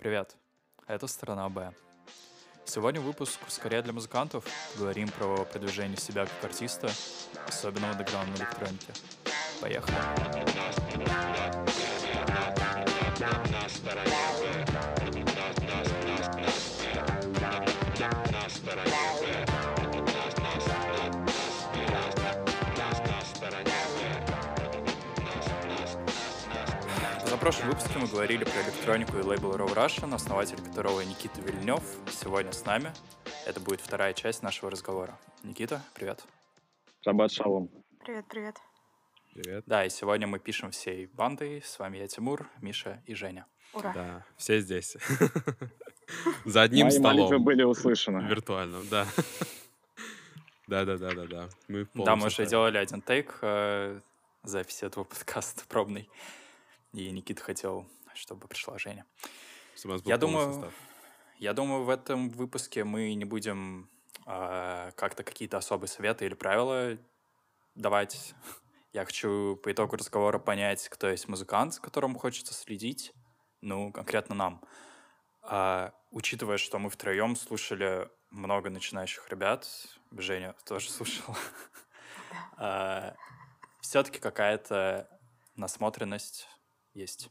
Привет, это «Сторона Б». Сегодня выпуск скорее для музыкантов. Говорим про продвижение себя как артиста, особенно в андеграундной электронике. Поехали. Прошлом выпуске мы говорили про электронику и лейбл Raw Russian, основатель которого Никита Вильнев сегодня с нами. Это будет вторая часть нашего разговора. Никита, привет. Шаббат шалом. Привет, привет. Привет. Да, и сегодня мы пишем всей бандой. С вами я, Тимур, Миша и Женя. Ура. Да, все здесь. За одним Мои молитвы столом. были услышаны. Виртуально, да. Да, да, да, да, да. Мы Да, мы уже делали один тейк э, записи этого подкаста пробный. И Никита хотел, чтобы пришла Женя. Чтобы у нас был Я думаю, состав. я думаю, в этом выпуске мы не будем э, как-то какие-то особые советы или правила давать. Я хочу по итогу разговора понять, кто есть музыкант, за которым хочется следить. Ну, конкретно нам. А, учитывая, что мы втроем слушали много начинающих ребят, Женя тоже слушала, все-таки какая-то насмотренность есть.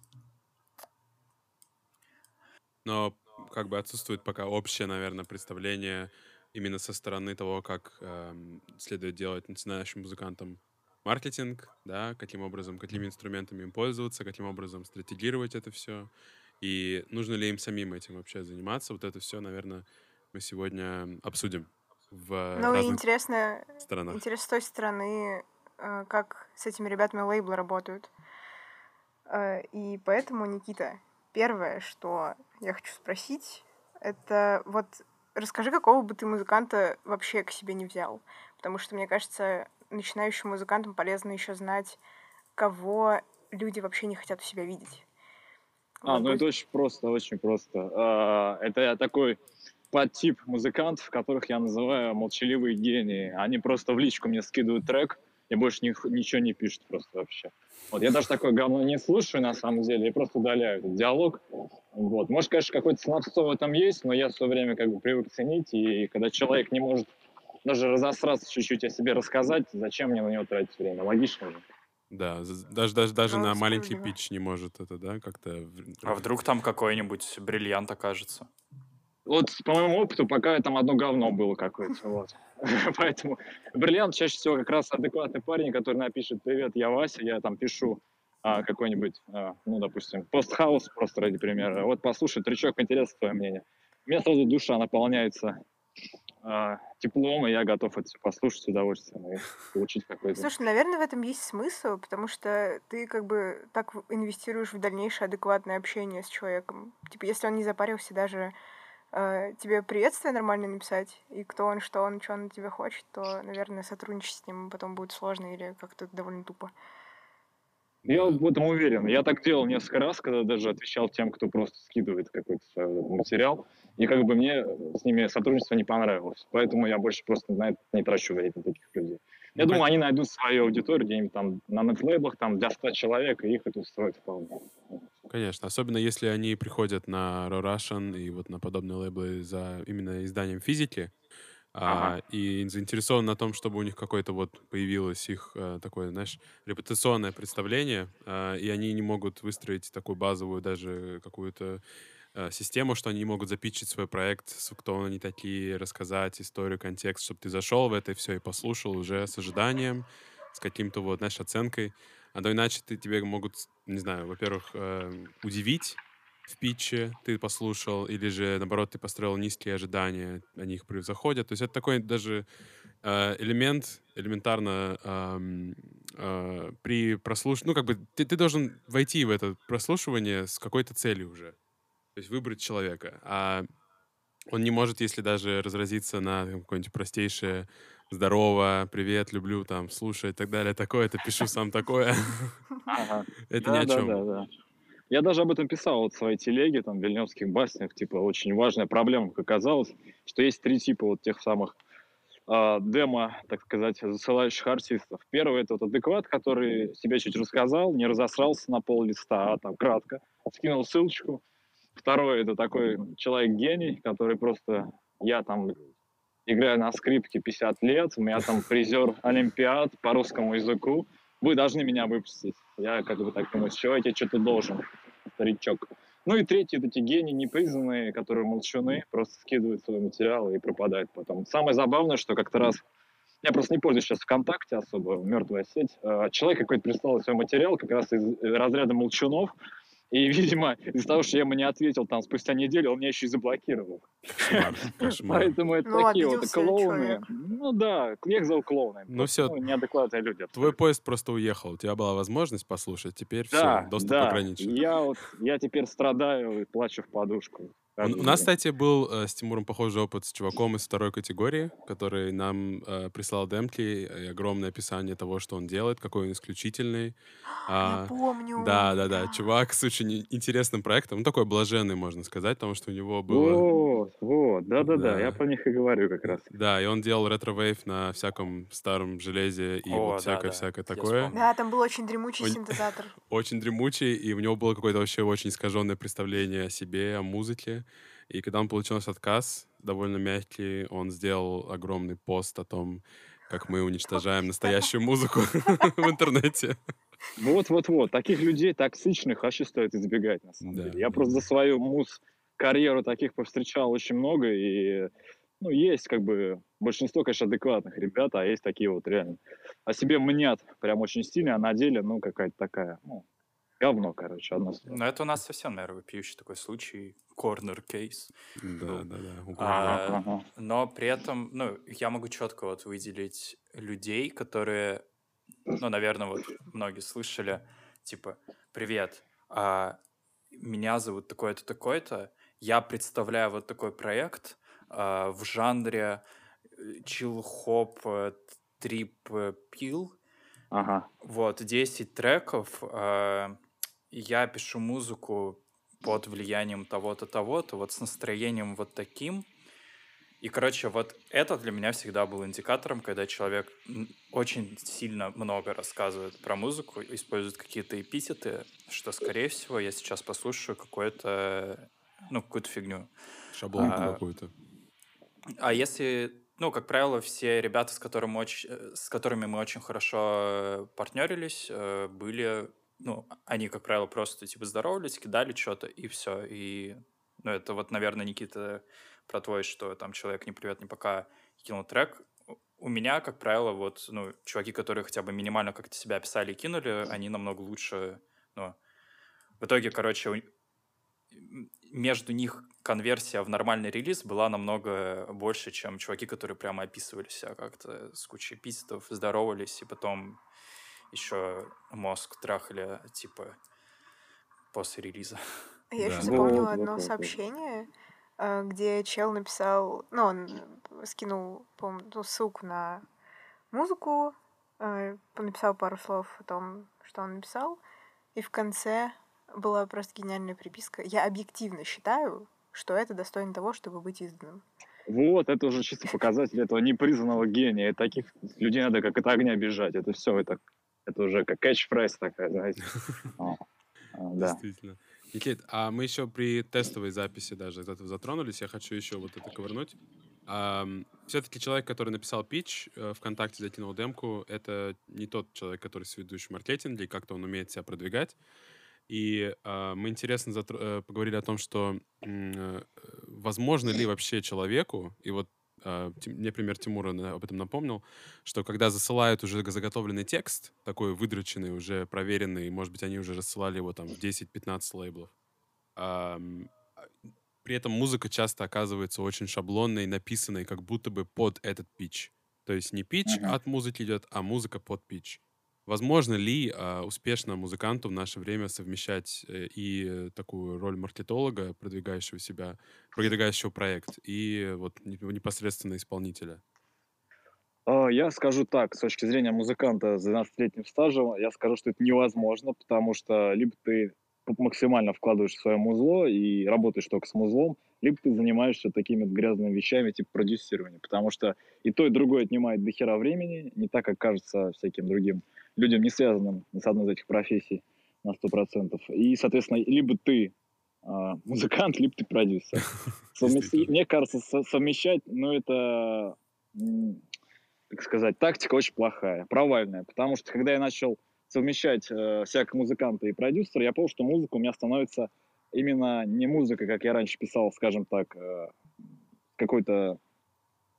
Но как бы отсутствует пока общее, наверное, представление именно со стороны того, как эм, следует делать начинающим музыкантам маркетинг, да, каким образом, какими инструментами им пользоваться, каким образом стратегировать это все, и нужно ли им самим этим вообще заниматься. Вот это все, наверное, мы сегодня обсудим в Ну и разных интересно, сторонах. интересно с той стороны, э, как с этими ребятами лейблы работают. Э, И поэтому, Никита, первое, что я хочу спросить, это вот расскажи, какого бы ты музыканта вообще к себе не взял. Потому что, мне кажется, начинающим музыкантам полезно еще знать, кого люди вообще не хотят у себя видеть. А, Вот ну это будь- очень просто, очень просто. А, Это я такой подтип музыкантов, которых я называю молчаливые гении. Они просто в личку мне скидывают трек и больше них- ничего не пишут просто вообще. Вот я даже такое говно не слушаю на самом деле, я просто удаляю этот диалог. Вот. Может, конечно, какое-то слабство в этом есть, но я все время как бы привык ценить, и когда человек не может даже разосраться чуть-чуть о себе рассказать, зачем мне на него тратить время? Логично же. Да, даже, даже, даже Ну, на маленький пич не может это, да, как-то... А вдруг там какой-нибудь бриллиант окажется? Вот по моему опыту пока там одно говно было какое-то. Вот. Поэтому бриллиант чаще всего как раз адекватный парень, который напишет «Привет, я Вася», я там пишу а, какой-нибудь, а, ну, допустим, постхаус, просто ради примера. Вот послушай, тречок, интересно твое мнение. У меня сразу душа наполняется а, теплом, и я готов это послушать с удовольствием и получить какой-то... Слушай, наверное, в этом есть смысл, потому что ты как бы так инвестируешь в дальнейшее адекватное общение с человеком. Типа, если он не запарился даже э, тебе приветствие нормально написать, и кто он, что он, что он от тебя хочет, то, наверное, сотрудничать с ним потом будет сложно или как-то довольно тупо. Я в этом уверен. Я так делал несколько раз, когда даже отвечал тем, кто просто скидывает какой-то материал. И как бы мне с ними сотрудничество не понравилось. Поэтому я больше просто на это не трачу время на таких людей. Я Ну, думаю, они найдут свою аудиторию где-нибудь там на нетлейблах, там для 100 человек, и их это устроит вполне. Конечно, особенно если они приходят на Raw Russian и вот на подобные лейблы за именно изданием физики, а, Ага. и заинтересован на том, чтобы у них какое-то вот появилось их э, такое, знаешь, репутационное представление, а, и они не могут выстроить такую базовую даже какую-то э, систему, что они могут запичить свой проект, кто они такие, рассказать историю, контекст, чтобы ты зашел в это все и послушал уже с ожиданием, с каким-то вот, знаешь, оценкой. А то иначе ты, тебе могут, не знаю, во-первых, э, удивить в питче, ты послушал, или же, наоборот, ты построил низкие ожидания, они их превзаходят. То есть это такой даже э, элемент, элементарно ам, э, при прослушивании, ну, как бы ты, ты должен войти в это прослушивание с какой-то целью уже. То есть выбрать человека. А он не может, если даже разразиться на какое-нибудь простейшее «здорово», «привет», «люблю», там, «слушай» и так далее, такое-то, пишу сам такое. Это ни о чем. Я даже об этом писал вот в своей телеге, там, в вильнёвских баснях, типа, очень важная проблема, как оказалось, что есть три типа вот тех самых а, демо, так сказать, засылающих артистов. Первый — это вот адекват, который себе чуть рассказал, не разосрался на пол листа, а там кратко, скинул ссылочку, Второй это такой человек-гений, который просто... Я там играю на скрипке 50 лет, у меня там призер Олимпиад по русскому языку. Вы должны меня выпустить. Я как бы так думаю, все, я тебе что-то должен, старичок. Ну и третий, это эти гении непризнанные, которые молчуны, просто скидывают свои материалы и пропадают потом. Самое забавное, что как-то раз я просто не пользуюсь сейчас ВКонтакте особо, мертвая сеть. А, человек какой-то прислал свой материал как раз из разряда молчунов, и, видимо, из-за того, что я ему не ответил там спустя неделю, он меня еще и заблокировал. Поэтому это Ну, такие вот обиделся клоуны. Ну да, я их зову клоуны. Ну всё. неадекватные люди. Твой поезд просто уехал. У тебя была возможность послушать, теперь все, доступ да. ограничен. Я вот, я теперь страдаю и плачу в подушку. У, у нас, кстати, был э, с Тимуром похожий опыт с чуваком из второй категории, который нам э, прислал демки и огромное описание того, что он делает, какой он исключительный. Я А, помню. да, да, да. Чувак с очень интересным проектом. Ну, такой блаженный, можно сказать, потому что у него было... Вот, вот, да-да-да, Да. я про них и говорю как раз. Да, и он делал ретро-вейв на всяком старом железе и О, вот да, всякое-всякое да, я такое. Да, там был очень дремучий синтезатор. Очень дремучий, и у него было какое-то вообще очень искаженное представление о себе, о музыке. И когда он получил наш отказ, довольно мягкий, он сделал огромный пост о том, как мы уничтожаем настоящую музыку в интернете. Вот-вот-вот, таких людей токсичных вообще стоит избегать, на самом Да, деле. Я просто за свою муз-карьеру таких повстречал очень много, и, ну, есть как бы большинство, конечно, адекватных ребят, а есть такие вот реально о себе мнят прям очень сильно, а на деле, ну, какая-то такая, ну, говно, короче, одно слово. Но это у нас совсем, наверное, вопиющий такой случай, корнер кейс. Да, да, да. у А. Ага. Но при этом, ну, я могу четко вот выделить людей, которые, ну, наверное, вот многие слышали, типа, привет, а, меня зовут такой-то, такой-то, я представляю вот такой проект а, в жанре чил-хоп, трип-пил, Ага. вот, 10 треков. э, я пишу музыку под влиянием того-то, того-то, вот с настроением вот таким. И, короче, вот это для меня всегда был индикатором, когда человек очень сильно много рассказывает про музыку, использует какие-то эпитеты, что, скорее всего, я сейчас послушаю какое-то, ну, какую-то фигню. Шаблонку а, какую-то. А если, ну, как правило, все ребята, с, которым оч- э, с которыми мы очень хорошо партнерились, э, были, ну, они, как правило, просто, типа, здоровались, кидали что-то, и все. И, ну, это вот, наверное, Никита, про твой, что там человек не привет, не пока кинул трек. У- меня, как правило, вот, ну, чуваки, которые хотя бы минимально как-то себя описали и кинули, они намного лучше, ну, в итоге, короче, у- между них конверсия в нормальный релиз была намного больше, чем чуваки, которые прямо описывали себя как-то с кучей эпитетов, здоровались, и потом еще мозг трахали, типа, после релиза. Я Да. еще запомнила Вот, одно сообщение, э, где чел написал, ну, он скинул, по ну, ссылку на музыку, э, написал пару слов о том, что он написал, и в конце была просто гениальная приписка. Я объективно считаю, что это достойно того, чтобы быть изданным. Вот, это уже чисто показатель этого непризнанного гения. И таких людей надо как от огня бежать. Это все, это, это уже как catchphrase такая, знаете. Да. Действительно. Никит, а мы еще при тестовой записи даже этого затронулись. Я хочу еще вот это ковырнуть. все-таки человек, который написал пич, э, ВКонтакте закинул демку, это не тот человек, который сведущий в маркетинге, как-то он умеет себя продвигать. И а, мы интересно затр- э, поговорили о том, что э, возможно ли вообще человеку, и вот а, мне пример Тимура об этом напомнил, что когда засылают уже заготовленный текст, такой выдроченный, уже проверенный, может быть, они уже рассылали его там в 10-15 лейблов, а, при этом музыка часто оказывается очень шаблонной, написанной как будто бы под этот пич. То есть не пич от музыки идет, а музыка под пич. Возможно ли а, успешно музыканту в наше время совмещать э, и э, такую роль маркетолога, продвигающего себя, продвигающего проект, и вот не- непосредственно исполнителя? А, Я скажу так, с точки зрения музыканта с 12-летним стажем, я скажу, что это невозможно, потому что либо ты максимально вкладываешь в свое музло и работаешь только с музлом, либо ты занимаешься такими грязными вещами, типа продюсирования, потому что и то, и другое отнимает до хера времени, не так, как кажется всяким другим людям, не связанным с одной из этих профессий на 100%. И, соответственно, либо ты а, музыкант, либо ты продюсер. Мне кажется, совмещать, ну, это, как сказать, тактика очень плохая, провальная. Потому что, когда я начал совмещать э, всякого музыканта и продюсера, я понял, что музыка у меня становится именно не музыка, как я раньше писал, скажем так, э, какой-то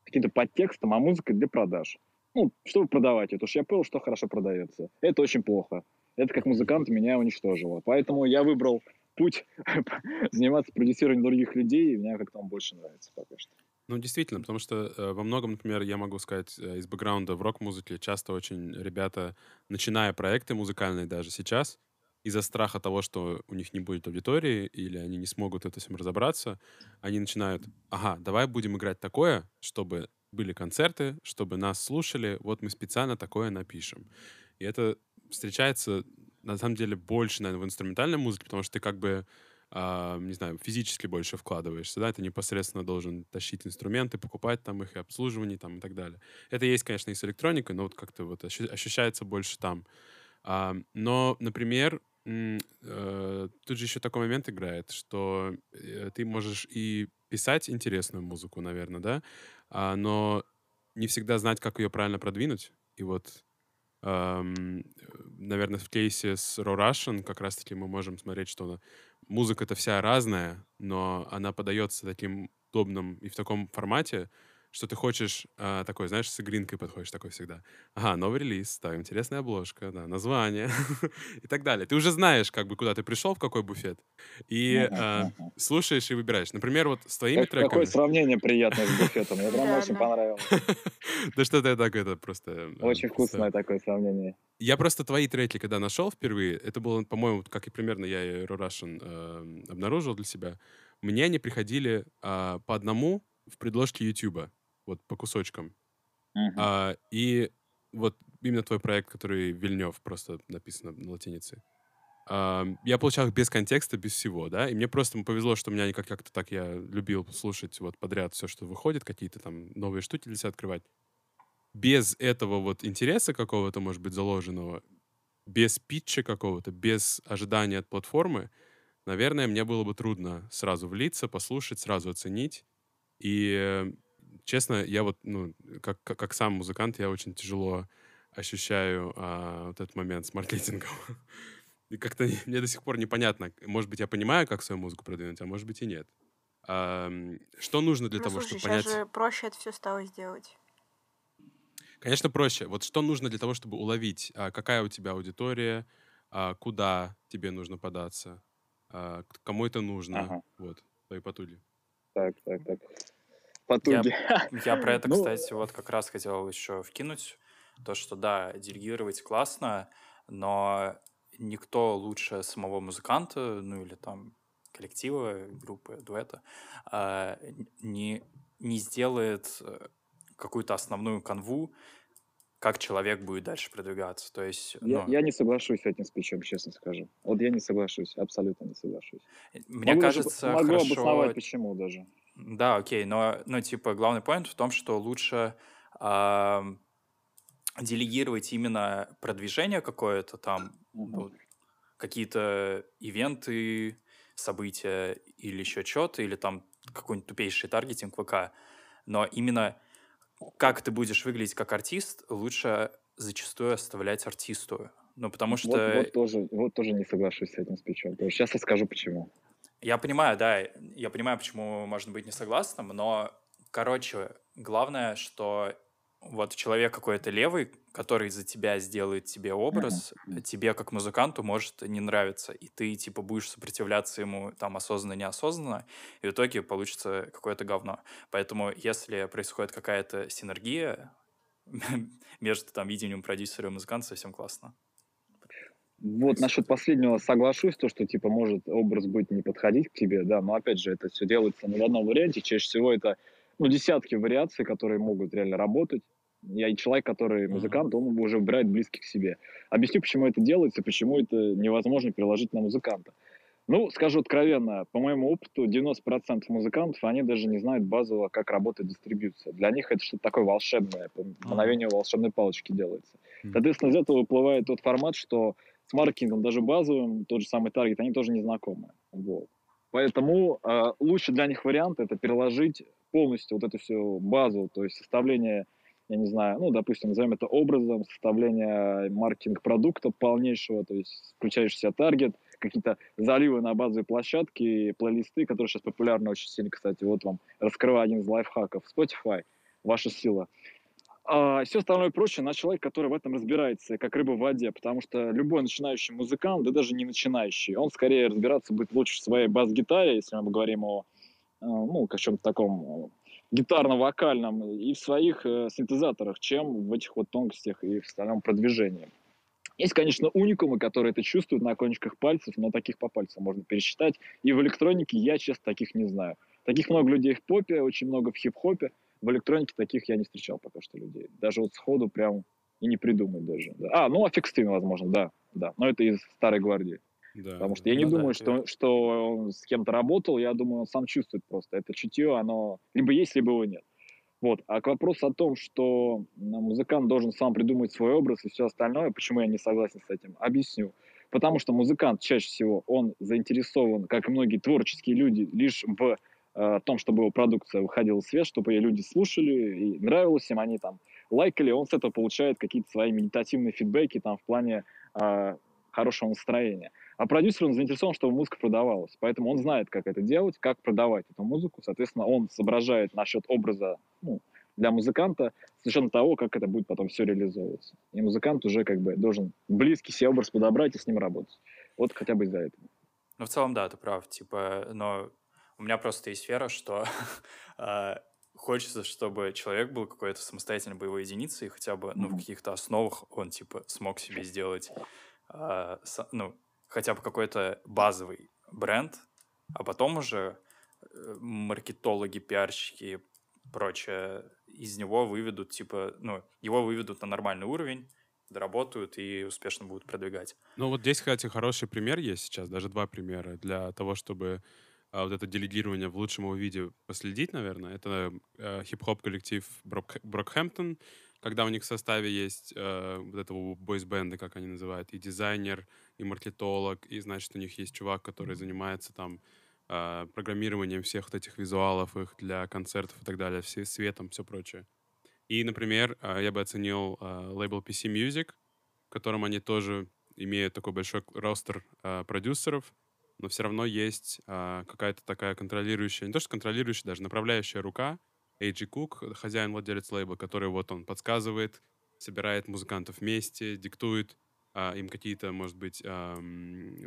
каким-то подтекстом, а музыка для продаж. Ну, чтобы продавать это. Уж я понял, что хорошо продается. Это очень плохо. Это как музыкант меня уничтожило. Поэтому я выбрал путь заниматься продюсированием других людей, и мне как-то он больше нравится пока что. Ну, действительно, потому что э, во многом, например, я могу сказать, э, из бэкграунда в рок-музыке часто очень ребята, начиная проекты музыкальные даже сейчас, из-за страха того, что у них не будет аудитории или они не смогут это всем разобраться, они начинают, ага, давай будем играть такое, чтобы были концерты, чтобы нас слушали, вот мы специально такое напишем. И это встречается, на самом деле, больше, наверное, в инструментальной музыке, потому что ты как бы а, не знаю, физически больше вкладываешься, да, ты непосредственно должен тащить инструменты, покупать там их и обслуживание там и так далее. Это есть, конечно, и с электроникой, но вот как-то вот ощущается больше там. А, но, например, э, тут же еще такой момент играет, что э, ты можешь и писать интересную музыку, наверное, да, а, но не всегда знать, как ее правильно продвинуть. И вот наверное, в кейсе с Raw Russian как раз-таки мы можем смотреть, что музыка-то вся разная, но она подается таким удобным и в таком формате, что ты хочешь а, такой, знаешь, с игринкой подходишь такой всегда. Ага, новый релиз, так, интересная обложка, да, название и так далее. Ты уже знаешь, как бы, куда ты пришел, в какой буфет, и а, слушаешь и выбираешь. Например, вот с твоими как, треками... Какое сравнение приятное с буфетом, мне прям очень понравилось. Да что-то я так, это просто... Очень вкусное такое сравнение. Я просто твои треки, когда нашел впервые, это было, по-моему, как и примерно я и Russian э, обнаружил для себя, мне они приходили э, по одному в предложке Ютуба вот по кусочкам. Uh-huh. А, и вот именно твой проект, который Вильнев, просто написано на латинице. А, я получал их без контекста, без всего, да, и мне просто повезло, что у меня как- как-то так я любил слушать вот подряд все, что выходит, какие-то там новые штуки для себя открывать. Без этого вот интереса какого-то, может быть, заложенного, без питча какого-то, без ожидания от платформы, наверное, мне было бы трудно сразу влиться, послушать, сразу оценить. И честно, я вот, ну, как, как, как сам музыкант, я очень тяжело ощущаю а, вот этот момент с маркетингом. И как-то мне до сих пор непонятно. Может быть, я понимаю, как свою музыку продвинуть, а может быть и нет. А, что нужно для ну, того, слушай, чтобы понять... же проще это все стало сделать. Конечно, проще. Вот что нужно для того, чтобы уловить, а, какая у тебя аудитория, а, куда тебе нужно податься, а, кому это нужно. Ага. Вот, твои потуги. Так, так, так потуги. Я, я про это, ну, кстати, вот как раз хотел еще вкинуть. То, что да, делегировать классно, но никто лучше самого музыканта, ну или там коллектива, группы, дуэта, а, не, не сделает э, какую-то основную канву, как человек будет дальше продвигаться. То есть, я, ну... я не соглашусь с этим спичем, честно скажу. Вот я не соглашусь, абсолютно не соглашусь. Мне могу кажется, могу хорошо... обосновать, почему даже. Да, окей, но, ну, типа, главный point в том, что лучше э, делегировать именно продвижение какое-то там, ну, какие-то ивенты, события или еще что-то, или там какой-нибудь тупейший таргетинг ВК, но именно как ты будешь выглядеть как артист, лучше зачастую оставлять артисту. Ну, потому что... Вот, вот, тоже, вот тоже не соглашусь с этим спичом. Сейчас я скажу, почему. Я понимаю, да, я понимаю, почему можно быть не согласным, но, короче, главное, что вот человек какой-то левый, который за тебя сделает тебе образ, mm-hmm. тебе как музыканту может не нравиться, и ты типа будешь сопротивляться ему там осознанно-неосознанно, и в итоге получится какое-то говно. Поэтому если происходит какая-то синергия между там видением продюсера и музыканта, совсем классно. Вот насчет последнего соглашусь, то, что типа может образ быть не подходить к тебе, да, но опять же это все делается не в одном варианте, чаще всего это ну, десятки вариаций, которые могут реально работать. Я и человек, который музыкант, он уже выбирает близких к себе. Объясню, почему это делается, почему это невозможно переложить на музыканта. Ну, скажу откровенно, по моему опыту, 90% музыкантов, они даже не знают базово, как работает дистрибьюция. Для них это что-то такое волшебное, по мгновению волшебной палочки делается. Соответственно, из этого выплывает тот формат, что с маркетингом, даже базовым, тот же самый таргет, они тоже не знакомы. Вот. Поэтому э, лучше для них вариант это переложить полностью вот эту всю базу, то есть составление, я не знаю, ну, допустим, назовем это образом, составление маркетинг-продукта полнейшего, то есть включающий себя таргет, какие-то заливы на базовые площадки, плейлисты, которые сейчас популярны очень сильно, кстати, вот вам раскрываю один из лайфхаков. Spotify, ваша сила. А все остальное проще на человека, который в этом разбирается, как рыба в воде, потому что любой начинающий музыкант, да даже не начинающий, он скорее разбираться будет лучше в своей бас-гитаре, если мы говорим о, э, ну, о чем-то таком гитарно-вокальном, и в своих э, синтезаторах, чем в этих вот тонкостях и в остальном продвижении. Есть, конечно, уникумы, которые это чувствуют на кончиках пальцев, но таких по пальцам можно пересчитать. И в электронике я, честно, таких не знаю. Таких много людей в попе, очень много в хип-хопе. В электронике таких я не встречал пока что людей. Даже вот сходу прям и не придумать даже. Да. А, ну, Аффикстин, возможно, да. да. Но это из старой гвардии. Да, Потому что я не ну, думаю, да, что, что он с кем-то работал, я думаю, он сам чувствует просто. Это чутье, оно либо есть, либо его нет. Вот. А к вопросу о том, что музыкант должен сам придумать свой образ и все остальное, почему я не согласен с этим, объясню. Потому что музыкант чаще всего, он заинтересован, как и многие творческие люди, лишь в о том, чтобы его продукция выходила в свет, чтобы ее люди слушали и нравилось им, они там лайкали, он с этого получает какие-то свои медитативные фидбэки там в плане э, хорошего настроения. А продюсер, он заинтересован, чтобы музыка продавалась. Поэтому он знает, как это делать, как продавать эту музыку. Соответственно, он соображает насчет образа ну, для музыканта совершенно того, как это будет потом все реализовываться. И музыкант уже как бы должен близкий себе образ подобрать и с ним работать. Вот хотя бы из-за этого. Ну, в целом, да, ты прав. Типа, но у меня просто есть вера, что а, хочется, чтобы человек был какой-то самостоятельной боевой единицей, и хотя бы ну, в каких-то основах он типа смог себе сделать э, ну, хотя бы какой-то базовый бренд, а потом уже э, маркетологи, пиарщики и прочее из него выведут, типа, ну, его выведут на нормальный уровень, доработают и успешно будут продвигать. Ну вот здесь, кстати, хороший пример есть сейчас, даже два примера для того, чтобы а вот это делегирование в лучшем его виде последить, наверное, это э, хип-хоп коллектив Брок, Брокхэмптон, когда у них в составе есть э, вот этого бойс-бенда, как они называют, и дизайнер, и маркетолог, и, значит, у них есть чувак, который занимается там э, программированием всех вот этих визуалов их для концертов и так далее, все, светом, все прочее. И, например, э, я бы оценил э, лейбл PC Music, в котором они тоже имеют такой большой ростер э, продюсеров, но все равно есть а, какая-то такая контролирующая, не то что контролирующая, даже направляющая рука, Эйджи Кук, хозяин, владелец лейбла, который вот он подсказывает, собирает музыкантов вместе, диктует а, им какие-то, может быть, а,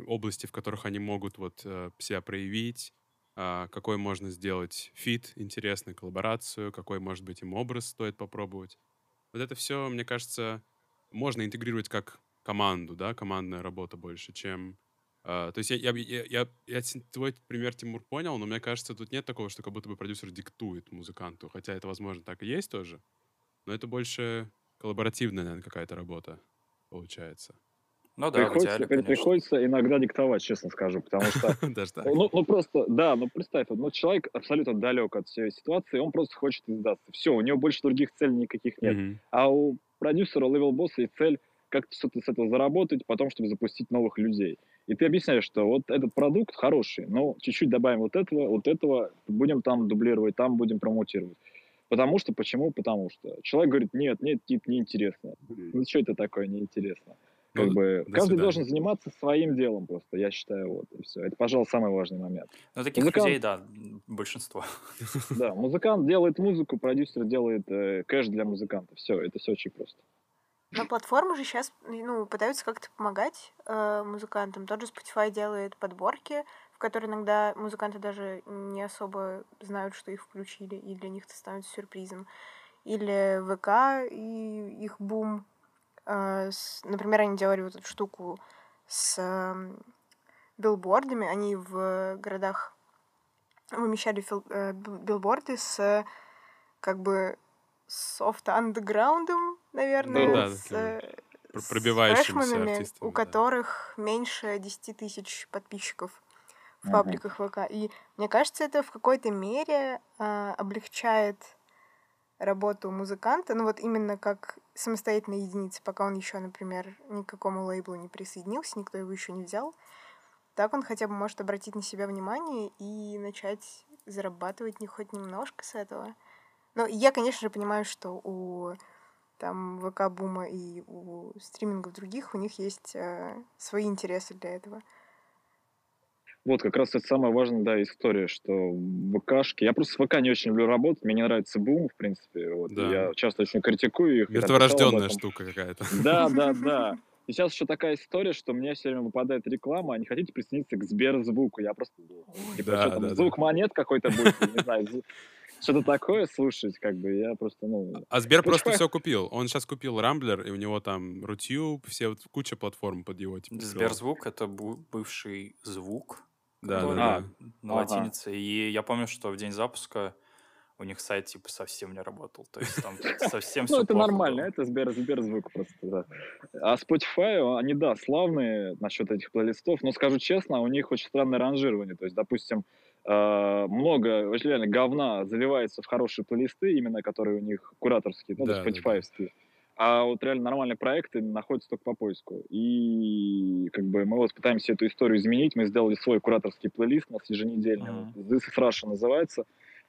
области, в которых они могут вот а, себя проявить, а, какой можно сделать фит интересный, коллаборацию, какой, может быть, им образ стоит попробовать. Вот это все, мне кажется, можно интегрировать как команду, да, командная работа больше, чем Uh, то есть я, я, я, я, я твой пример, Тимур, понял, но мне кажется, тут нет такого, что как будто бы продюсер диктует музыканту. Хотя это, возможно, так и есть тоже. Но это больше коллаборативная, наверное, какая-то работа получается. Ну да, приходится, идеале, приходится иногда диктовать, честно скажу, потому что... Ну, ну просто, да, ну представь, ну человек абсолютно далек от всей ситуации, он просто хочет издаться. Все, у него больше других целей никаких нет. А у продюсера, левел-босса есть цель как-то что-то с этого заработать, потом, чтобы запустить новых людей. И ты объясняешь, что вот этот продукт хороший, но чуть-чуть добавим вот этого, вот этого, будем там дублировать, там будем промотировать. Потому что, почему? Потому что. Человек говорит, нет, нет, тип, неинтересно. Ну, что это такое неинтересно? Как ну, бы, каждый свидания. должен заниматься своим делом просто, я считаю, вот, и все. Это, пожалуй, самый важный момент. Ну, таких музыкант... людей, да, большинство. Да, музыкант делает музыку, продюсер делает э, кэш для музыканта. Все, это все очень просто. Но платформы же сейчас ну, пытаются как-то помогать э, музыкантам. Тот же Spotify делает подборки, в которые иногда музыканты даже не особо знают, что их включили, и для них это становится сюрпризом. Или ВК и их бум. Э, с, например, они делали вот эту штуку с э, билбордами. Они в городах вымещали фил, э, билборды с как бы софт-андеграундом, наверное, ну, да, с, э, с фрешманами, у которых меньше 10 тысяч подписчиков в пабликах ВК. И мне кажется, это в какой-то мере э, облегчает работу музыканта, ну вот именно как самостоятельной единицы, пока он еще, например, ни к какому лейблу не присоединился, никто его еще не взял. так он хотя бы может обратить на себя внимание и начать зарабатывать не хоть немножко с этого. Но я, конечно же, понимаю, что у там ВК Бума и у стримингов других у них есть э, свои интересы для этого. Вот, как раз это самая важная, да, история, что ВКшки... Я просто с ВК не очень люблю работать, мне не нравится бум, в принципе. Вот, да. Я часто очень критикую их. Мертворожденная штука какая-то. Да, да, да. И сейчас еще такая история, что мне все время выпадает реклама, а не хотите присоединиться к Сберзвуку? Я просто... Типа, да, что там, да, звук да. монет какой-то будет, не знаю, что-то такое слушать, как бы, я просто, ну... А Сбер просто все купил. Он сейчас купил Рамблер, и у него там Рутюб, все, вот, куча платформ под его. Типа, Сберзвук — это бывший звук, да, да, да. на латинице. Ага. И я помню, что в день запуска у них сайт типа совсем не работал. То есть там совсем все Ну, это нормально, это Сбер, Сберзвук просто, да. А Spotify, они, да, славные насчет этих плейлистов, но скажу честно, у них очень странное ранжирование. То есть, допустим, э, много реально говна заливается в хорошие плейлисты, именно которые у них кураторские, ну, да, то есть Spotify-ские. Да, да. А вот реально нормальные проекты находятся только по поиску. И как бы мы вот пытаемся эту историю изменить. Мы сделали свой кураторский плейлист у нас еженедельный. Uh-huh. This is Russia называется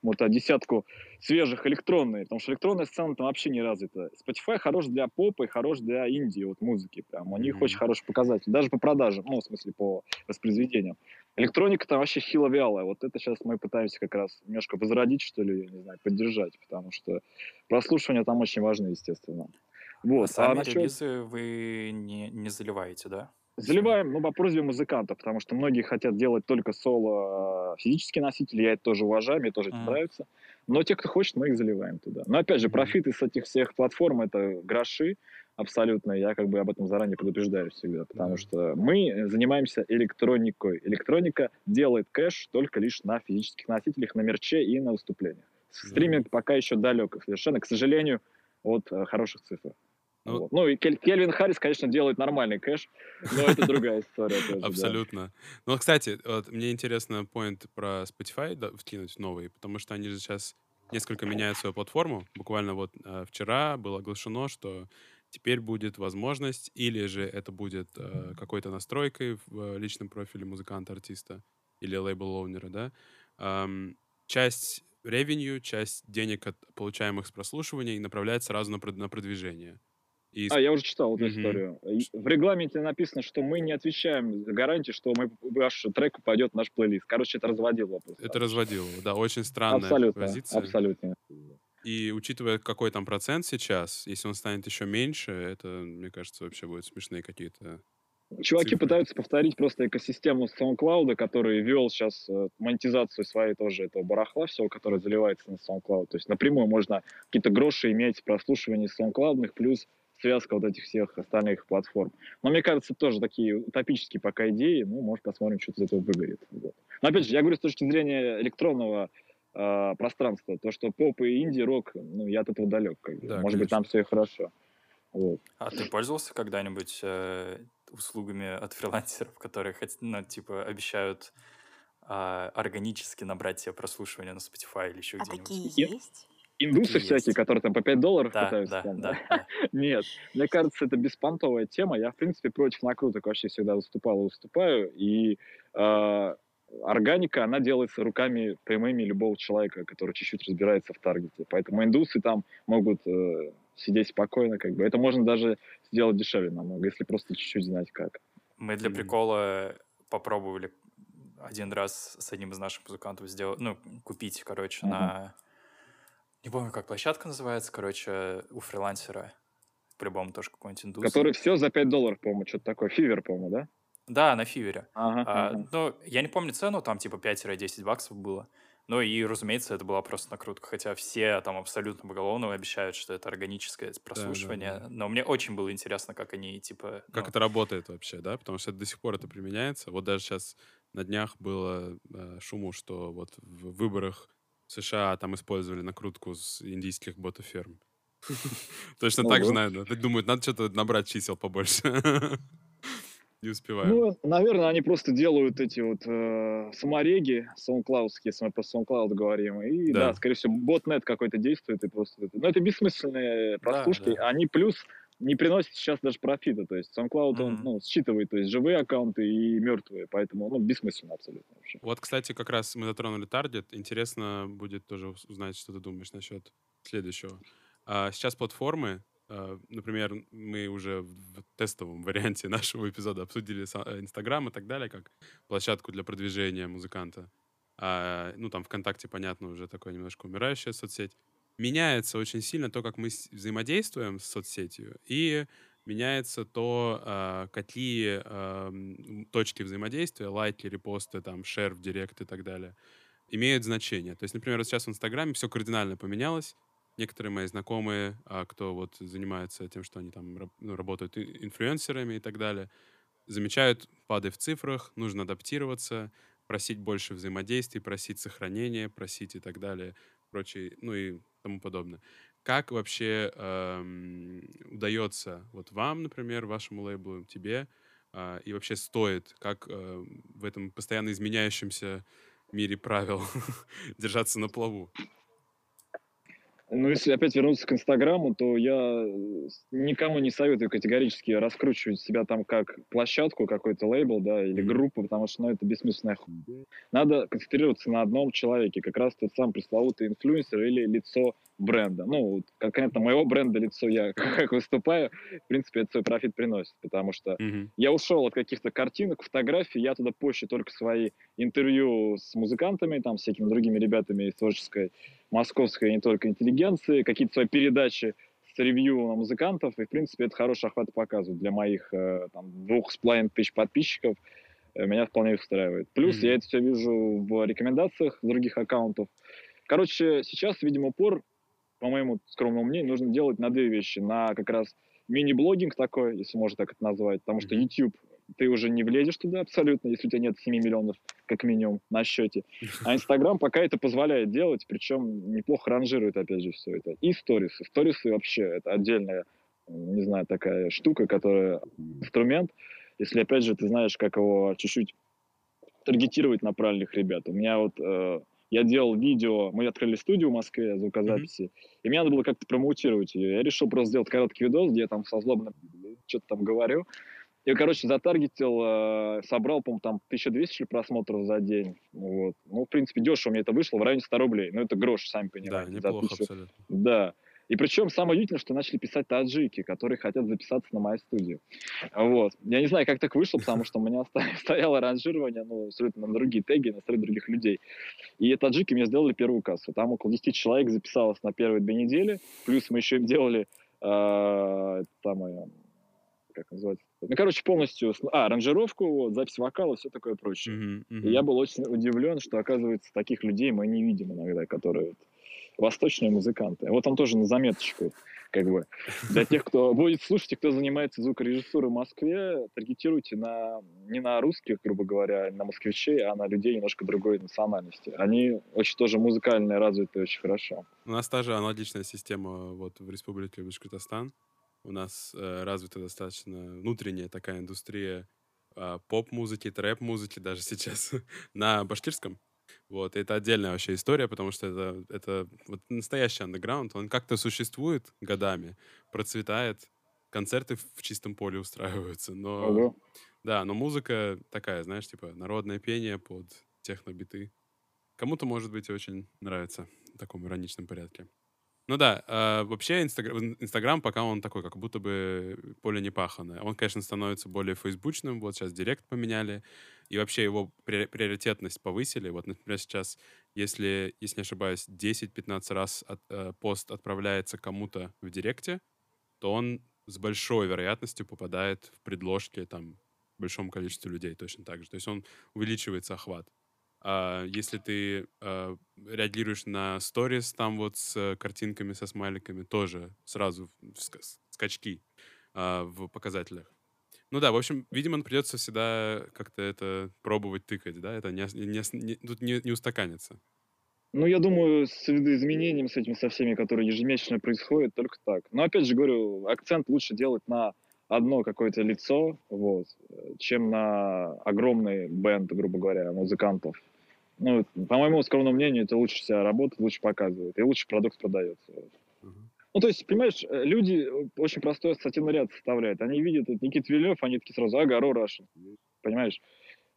вот, а десятку свежих электронные, потому что электронная сцена там вообще не развита. Spotify хорош для попа и хорош для Индии, вот музыки прям. У них mm-hmm. очень хороший показатель, даже по продажам, ну, в смысле, по воспроизведениям. Электроника там вообще хило вялая. Вот это сейчас мы пытаемся как раз немножко возродить, что ли, не знаю, поддержать, потому что прослушивание там очень важно, естественно. Вот. А сами а насчет... релизы вы не, не заливаете, да? Заливаем, ну, по просьбе музыканта, потому что многие хотят делать только соло а, физические носители, я это тоже уважаю, мне тоже mm. это нравится. Но те, кто хочет, мы их заливаем туда. Но опять же, профиты с этих всех платформ это гроши абсолютно. Я как бы об этом заранее предупреждаю всегда, потому что мы занимаемся электроникой. Электроника делает кэш только лишь на физических носителях, на мерче и на выступлениях. Стриминг пока еще далек совершенно, к сожалению, от э, хороших цифр. Ну, вот. ну и Кельвин Харрис, конечно, делает нормальный кэш, но это другая история тоже. Абсолютно. Ну, кстати, вот мне интересно поинт про Spotify да, вкинуть новый, потому что они же сейчас несколько меняют свою платформу. Буквально вот э, вчера было оглашено, что теперь будет возможность, или же это будет э, какой-то настройкой в э, личном профиле музыканта-артиста или лейбл-оунера, да, эм, часть ревенью, часть денег, от получаемых с прослушивания, направлять сразу на, на продвижение. И... А, я уже читал эту mm-hmm. историю. В регламенте написано, что мы не отвечаем за гарантии, что мы, ваш трек попадет в наш плейлист. Короче, это разводил вопрос. Это разводил, да, очень странная абсолютно, позиция. Абсолютно. И учитывая, какой там процент сейчас, если он станет еще меньше, это, мне кажется, вообще будет смешные какие-то Чуваки цифры. пытаются повторить просто экосистему SoundCloud, который вел сейчас э, монетизацию своей тоже этого барахла всего, которое заливается на SoundCloud. То есть напрямую можно какие-то гроши иметь в прослушивании SoundCloud, плюс связка вот этих всех остальных платформ. Но мне кажется, тоже такие утопические пока идеи, ну, может, посмотрим, что из этого выгорит. Вот. Но опять же, я говорю с точки зрения электронного э, пространства, то, что поп и инди-рок, ну, я от этого далек. Как бы. Да, может конечно. быть, там все и хорошо. Вот. А ты пользовался когда-нибудь э, услугами от фрилансеров, которые, ну, типа, обещают э, органически набрать себе прослушивание на Spotify или еще а где-нибудь? такие есть? Индусы всякие, которые там по 5 долларов да, пытаются. Да, да, да. Нет, мне кажется, это беспонтовая тема. Я, в принципе, против накруток вообще всегда выступал и выступаю. И э, органика, она делается руками прямыми любого человека, который чуть-чуть разбирается в таргете. Поэтому индусы там могут э, сидеть спокойно. Как бы. Это можно даже сделать дешевле намного, если просто чуть-чуть знать как. Мы для прикола попробовали один раз с одним из наших музыкантов сделать, ну, купить, короче, uh-huh. на не помню, как площадка называется, короче, у фрилансера. По-любому тоже какой-нибудь индус. Который все за 5 долларов, по-моему, что-то такое. Фивер, по-моему, да? Да, на Фивере. Ага, а, ага. Ну, я не помню цену, там типа 5-10 баксов было. Ну и, разумеется, это была просто накрутка, хотя все там абсолютно поголовно обещают, что это органическое прослушивание. Да, да, да. Но мне очень было интересно, как они, типа... Как ну... это работает вообще, да? Потому что до сих пор это применяется. Вот даже сейчас на днях было э, шуму, что вот в выборах в США там использовали накрутку с индийских ботоферм. Точно так же, наверное. Думают, надо что-то набрать чисел побольше. Не успеваю. Ну, наверное, они просто делают эти вот э, самореги SoundCloud, если мы про SoundCloud говорим. И да, да скорее всего, ботнет какой-то действует. И просто... Но это бессмысленные прослушки. Да, да. Они плюс не приносит сейчас даже профита. То есть SoundCloud, он Мгм. ну, считывает то есть, живые аккаунты и мертвые, поэтому ну, бессмысленно абсолютно вообще. Вот, кстати, как раз мы затронули таргет. Интересно будет тоже узнать, что ты думаешь насчет следующего. А, сейчас платформы, например, мы уже в тестовом варианте нашего эпизода обсудили э, Инстаграм и так далее, как площадку для продвижения музыканта. А, ну, там ВКонтакте, понятно, уже такая немножко умирающая соцсеть. Меняется очень сильно то, как мы взаимодействуем с соцсетью, и меняется то, а, какие а, м, точки взаимодействия, лайки, репосты, там, шер в директ и так далее, имеют значение. То есть, например, вот сейчас в Инстаграме все кардинально поменялось. Некоторые мои знакомые, а, кто вот занимается тем, что они там ну, работают инфлюенсерами и так далее, замечают пады в цифрах, нужно адаптироваться, просить больше взаимодействий, просить сохранения, просить и так далее, прочее, ну и тому подобное. Как вообще эм, удается вот вам, например, вашему лейблу, тебе, а, и вообще стоит, как э, в этом постоянно изменяющемся мире правил держаться на плаву? Ну, если опять вернуться к Инстаграму, то я э, никому не советую категорически раскручивать себя там как площадку, какой-то лейбл, да, или группу, потому что, ну, это бессмысленная хуйня. Надо концентрироваться на одном человеке, как раз тот сам пресловутый инфлюенсер или лицо бренда. Ну, конкретно моего бренда лицо я как выступаю, в принципе, это свой профит приносит, потому что Мгм. я ушел от каких-то картинок, фотографий, я туда пощу только свои интервью с музыкантами, там, всякими другими ребятами из творческой московской не только интеллигенции, какие-то свои передачи с ревью на музыкантов, и, в принципе, это хороший охват показывает для моих э, там, двух с половиной тысяч подписчиков, э, меня вполне устраивает. Плюс Мгм. я это все вижу в рекомендациях других аккаунтов. Короче, сейчас, видимо, упор, по моему скромному мнению, нужно делать на две вещи. На как раз мини-блогинг такой, если можно так это назвать, потому что. YouTube, ты уже не влезешь туда абсолютно, если у тебя нет 7 миллионов, как минимум, на счете. А Инстаграм пока это позволяет делать, причем неплохо ранжирует, опять же, все это. И сторисы. Сторисы вообще, это отдельная, не знаю, такая штука, которая инструмент, если, опять же, ты знаешь, как его чуть-чуть таргетировать на правильных ребят. У меня вот э, я делал видео, мы открыли студию в Москве звукозаписи, и мне надо было как-то промоутировать ее. Я решил просто сделать короткий видос, где я там со злобным что-то там говорю. И, короче, затаргетил, э, собрал, по-моему, там 1200 что ли, просмотров за день. Вот. Ну, в принципе, дешево мне это вышло, в районе 100 рублей. Ну, это грош, сами Да, понимаете. за неплохо 1000. абсолютно. Да. И причем самое удивительное, что начали писать таджики, которые хотят записаться на мою студию. Вот. Я не знаю, как так вышло, потому что у меня стояло ранжирование ну, абсолютно на другие теги, на стороне других людей. И таджики мне сделали первую кассу. Там около 10 человек записалось на первые две недели. Плюс мы еще им делали э, это самое, как называется? Ну, короче, полностью, а, аранжировку, вот, запись вокала, все такое прочее. Мгм, И мгм. я был очень удивлен, что, оказывается, таких людей мы не видим иногда, которые вот восточные музыканты. Вот он тоже на заметочку, как бы. Для тех, кто будет слушать и кто занимается звукорежиссурой в Москве, таргетируйте на, не на русских, грубо говоря, на москвичей, а на людей немножко другой национальности. Они очень тоже музыкально развиты очень хорошо. У нас та же аналогичная система вот в Республике Башкортостан. У нас э, развита достаточно внутренняя такая индустрия а, поп-музыки, трэп-музыки даже сейчас на башкирском. Вот, это отдельная вообще история, потому что это, это вот настоящий андеграунд. Он как-то существует годами, процветает, концерты в чистом поле устраиваются, но... Ого. Да, но музыка такая, знаешь, типа народное пение под технобиты. Кому-то, может быть, очень нравится в таком ироничном порядке. Ну да, а, вообще Инстаграм, Инстаграм пока он такой, как будто бы поле не паханое. Он, конечно, становится более фейсбучным, вот сейчас Директ поменяли, и вообще его при- приоритетность повысили. Вот, например, сейчас, если, если не ошибаюсь, 10-15 раз от- э, пост отправляется кому-то в Директе, то он с большой вероятностью попадает в предложки там большому количеству людей точно так же. То есть он увеличивается охват. А если ты а, реагируешь на сторис там вот с э, картинками, со смайликами, тоже сразу в ска- скачки а, в показателях. Ну да, в общем, видимо, придется всегда как-то это пробовать тыкать, да? Это не, не не- тут не, не устаканится. Ну, я думаю, с видоизменением, с этими со всеми, которые ежемесячно происходят, только так. Но опять же говорю, акцент лучше делать на одно какое-то лицо, вот, чем на огромный бенд, грубо говоря, музыкантов. Ну, по моему скромному мнению, это лучше себя работает, лучше показывает, и лучше продукт продается. Ну, то есть, понимаешь, э, люди э, очень простой ассоциативный ряд составляют. Они видят вот, Никит Вильнев, они такие сразу, ага, Ро Рашин. Понимаешь?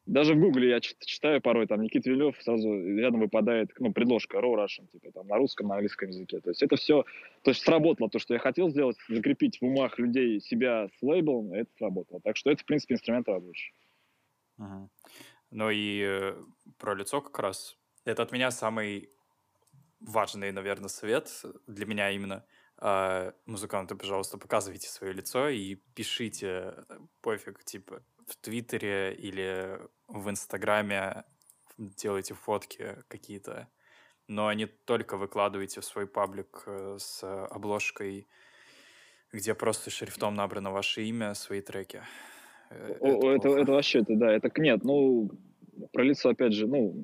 Даже в Гугле я читаю порой, там, Никит Вильнев, сразу рядом выпадает, ну, предложка Ро Russian, типа, там, на русском, на английском языке. То есть это все, то есть сработало то, что я хотел сделать, закрепить в умах людей себя с лейблом, это сработало. Так что это, в принципе, инструмент рабочий. Угу. Ну и э, про лицо как раз. Это от меня самый важный, наверное, совет для меня именно. Э, музыканты, пожалуйста, показывайте свое лицо и пишите, э, пофиг, типа, в Твиттере или в Инстаграме делайте фотки какие-то, но не только выкладывайте в свой паблик э, с обложкой, где просто шрифтом набрано ваше имя, свои треки. Э, О, это, это, это вообще, это, да, это нет, ну, про лицо, опять же, ну...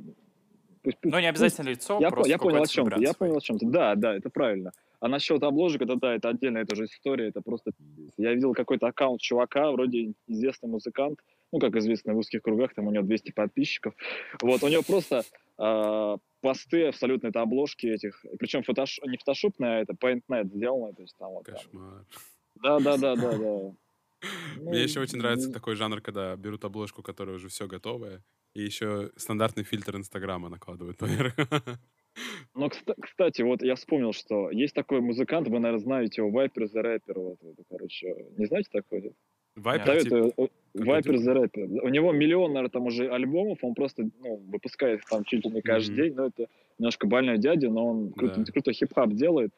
Пусть, пусть, ну, не обязательно лицо, я, просто Я понял о чем-то, я понял о чем-то, да, да, это правильно. А насчет обложек, это да, это отдельная тоже история, это просто... Я видел какой-то аккаунт чувака, вроде известный музыкант, ну, как известно в узких кругах, там у него 200 подписчиков. Вот, у него просто э, посты абсолютно, это обложки этих, причем фотош... не фотошопные, а это PaintNet сделано, то есть там вот... Кошмар. Да, да, да, да, да. Мне еще очень нравится такой жанр, когда берут обложку, которая уже все готовая, и еще стандартный фильтр Инстаграма накладывают поверх. Но, кстати, вот я вспомнил, что есть такой музыкант, вы, наверное, знаете его, Viper the Rapper. Вот, короче, не знаете такой? Viper, Советую, типа... Viper the Rapper. У него миллион, наверное, там уже альбомов, он просто ну, выпускает там чуть ли не каждый mm-hmm. день, но это немножко больной дядя, но он круто, да. круто хип-хап делает.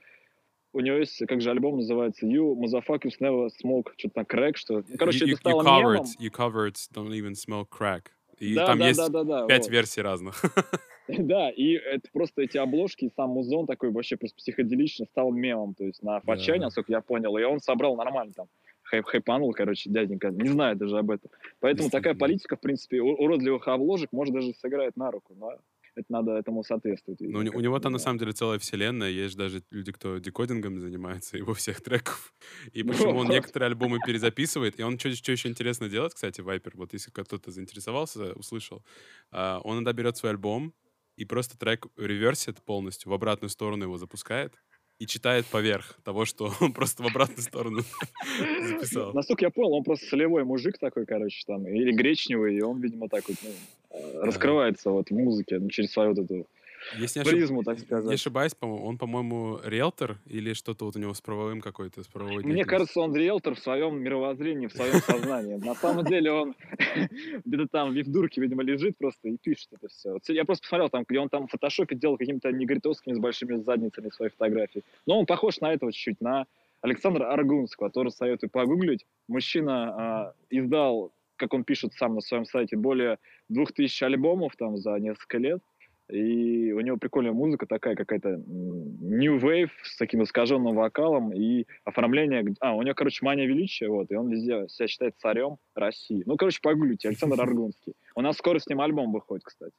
У него есть, как же альбом называется, You Motherfuckers Never Smoke, что-то на crack, что... Ну, короче, you, это стало you covered, мемом. You covered Don't Even Smoke Crack. И да, там да, есть да, да, да, пять вот. версий разных. Да, и это просто эти обложки, сам музон такой вообще просто психоделично стал мемом, то есть на фачане, насколько я понял, и он собрал нормально там хайп хайпанул, короче, дяденька, не знаю даже об этом. Поэтому такая политика, в принципе, уродливых обложек может даже сыграть на руку, но это надо этому соответствовать. Ну, у, него там, на самом деле, целая вселенная. Есть даже люди, кто декодингом занимается его всех треков. И почему он некоторые альбомы перезаписывает. И он что, что еще интересно делает, кстати, Вайпер, вот если кто-то заинтересовался, услышал, а, он иногда берет свой альбом, и просто трек реверсит полностью, в обратную сторону его запускает и читает поверх того, что он просто в обратную сторону записал. Насколько я понял, он просто солевой мужик такой, короче, там, или гречневый, и он, видимо, так вот ну, раскрывается вот в музыке ну, через свою вот эту если призму, так сказать. Не ошибаюсь, он, по-моему, риэлтор или что-то вот у него с правовым какой-то, с правовой Мне кажется, он риэлтор в своем мировоззрении, в своем сознании. На самом деле он где-то там в дурке, видимо, лежит просто и пишет это все. Я просто посмотрел, там, где он там в фотошопе делал какими-то негритовскими с большими задницами свои фотографии. Но он похож на этого чуть-чуть, на Александра Аргунского, который советую погуглить. Мужчина э, издал, как он пишет сам на своем сайте, более двух тысяч альбомов там за несколько лет. И у него прикольная музыка такая какая-то new wave с таким искаженным вокалом и оформление... А, у него, короче, мания величия, вот, и он везде себя считает царем России. Ну, короче, погуглите, Александр Аргунский. У нас скоро с ним альбом выходит, кстати.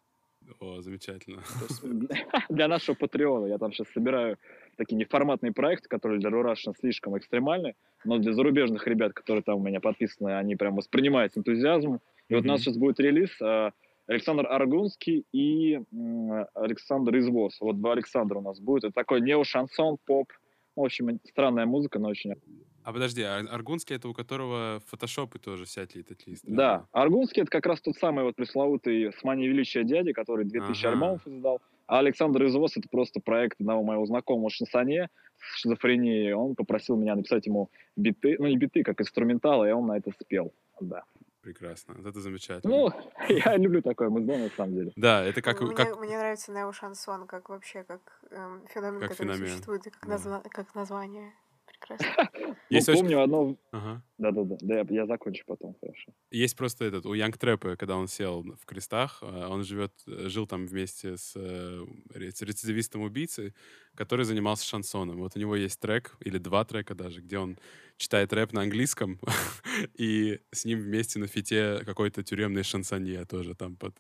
О, замечательно. Для нашего патреона. Я там сейчас собираю такие неформатные проекты, которые для Рурашина слишком экстремальны, но для зарубежных ребят, которые там у меня подписаны, они прям воспринимают с энтузиазмом. И вот у нас сейчас будет релиз а, Александр Аргунский и Александр Извоз. Вот два Александра у нас будет. Это такой нео-шансон, поп. В общем, странная музыка, но очень... А подожди, а Аргунский это у которого фотошопы тоже всякие такие? Да, Аргунский это как раз тот самый вот пресловутый с манией величия дядя, который 2000 ага. альбомов издал. А Александр Извоз это просто проект одного моего знакомого Шансоне с шизофренией. Он попросил меня написать ему биты, ну не биты, как инструменталы, и он на это спел. Да. Прекрасно. Это замечательно. Ну, я люблю такое музло, на самом деле. Да, это как... Мне, как... мне нравится нео-шансон, как вообще, как эм, феномен, как который феномен. существует, как, да. назва... как название. Прекрасно. Есть ну, помню одно... Да-да-да, да, я закончу потом, хорошо. Есть просто этот, у Янг Трэпа, когда он сел в крестах, э, он живет, жил там вместе с, э, с рецидивистом убийцей, который занимался шансоном. Вот у него есть трек, или два трека даже, где он читает рэп на английском, и с ним вместе на фите какой-то тюремный шансонье тоже там под,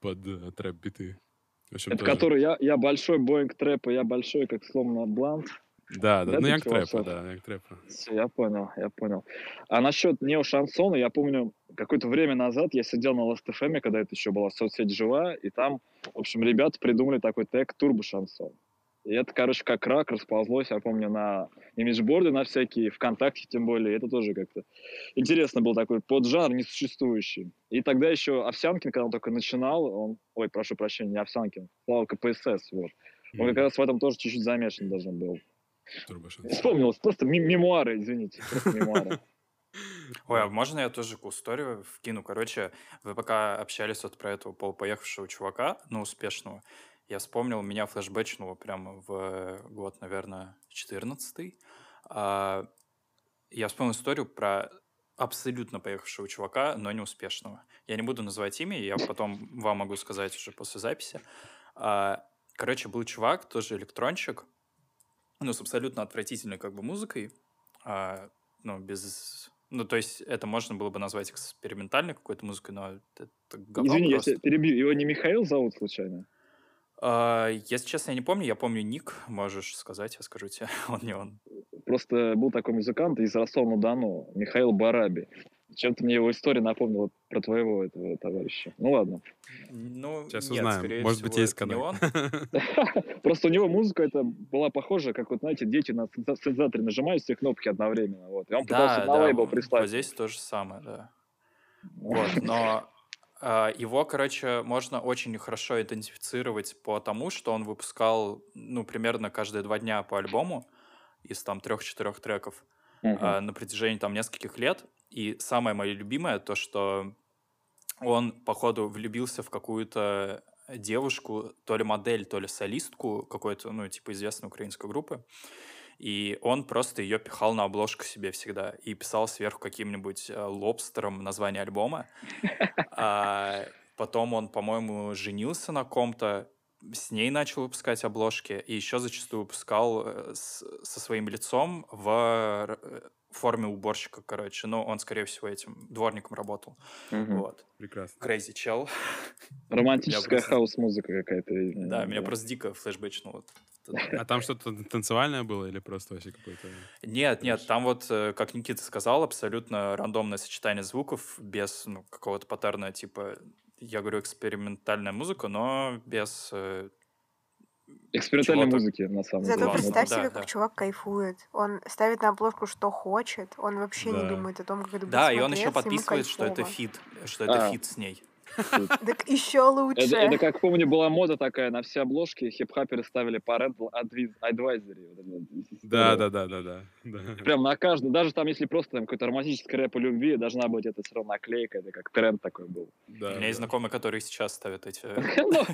под э, трэп-биты. Общем, Это тоже... который я, я большой боинг трэпа, я большой, как словно блант. Да, да, да ну Янг Трэпа, да, Янг Трэпа. Я понял, я понял. А насчет нео-шансона, я помню, какое-то время назад я сидел на Last.fm, когда это еще была соцсеть жива, и там, в общем, ребята придумали такой тег турбо-шансон. И это, короче, как рак расползлось, я помню, на имиджборды, на всякие, ВКонтакте тем более. Это тоже как-то интересно был такой поджанр несуществующий. И тогда еще Овсянкин, когда он только начинал, он, ой, прошу прощения, не Овсянкин, Слава КПСС, вот. Он как раз в этом тоже чуть-чуть замешан даже был. Вспомнилось, просто мемуары, извините, просто мемуары. Ой, а можно я тоже историю вкину? Короче, вы пока общались вот про этого полупоехавшего чувака, ну, успешного, я вспомнил, меня флешбэчнуло прямо в год, наверное, 14 а, Я вспомнил историю про абсолютно поехавшего чувака, но неуспешного. Я не буду называть имя, я потом вам могу сказать уже после записи. А, короче, был чувак, тоже электрончик, ну, с абсолютно отвратительной как бы музыкой, а, ну, без ну, то есть это можно было бы назвать экспериментальной какой-то музыкой, но это говно Извини, просто. я перебью. Его не Михаил зовут случайно? А, если честно, я не помню. Я помню ник. Можешь сказать, я скажу тебе. он не он. Просто был такой музыкант из Ростова-на-Дону, Михаил Бараби. Чем-то мне его история напомнила про твоего этого товарища. Ну ладно. Ну, Сейчас нет, узнаем. Может быть, есть канал. Просто у него музыка это была похожа, как вот, знаете, дети на синтезаторе нажимают все кнопки одновременно. Вот. И он пытался на лейбл прислать. Вот здесь то же самое, да. Вот, но а, его, короче, можно очень хорошо идентифицировать по тому, что он выпускал, ну, примерно каждые два дня по альбому из там трех-четырех треков uh-huh. на протяжении там нескольких лет. И самое мое любимое то, что он, походу, влюбился в какую-то девушку, то ли модель, то ли солистку какой-то, ну, типа известной украинской группы. И он просто ее пихал на обложку себе всегда и писал сверху каким-нибудь э, лобстером название альбома. А потом он, по-моему, женился на ком-то, с ней начал выпускать обложки, и еще зачастую выпускал э, с, со своим лицом в э, форме уборщика, короче. Но он, скорее всего, этим дворником работал. Угу. Вот. Прекрасно. Crazy чел. Романтическая просто... хаос-музыка какая-то. Да, да, меня просто дико флешбэчнуло. А там что-то танцевальное было или просто вообще какой-то... Нет, нет, там вот, э, как Никита сказал, абсолютно рандомное сочетание звуков без ну, какого-то паттерна, типа, я говорю, экспериментальная музыка, но без Экспериментальной музыки, на самом Зато деле. Зато представь да, себе, да. как чувак кайфует. Он ставит на обложку, что хочет. Он вообще да. не думает о том, как это будет Да, и он еще подписывает, что это фит, что это а. фит с ней. Так еще лучше. Это, это, как помню, была мода такая, на все обложки хип-хаперы ставили parental advisory. Да, да, да, да, да. Прям на каждый, даже там, если просто там какой-то романтический рэп о любви, должна быть это все равно наклейка, это как тренд такой был. Да, У меня есть знакомый, который сейчас ставит эти... Ну,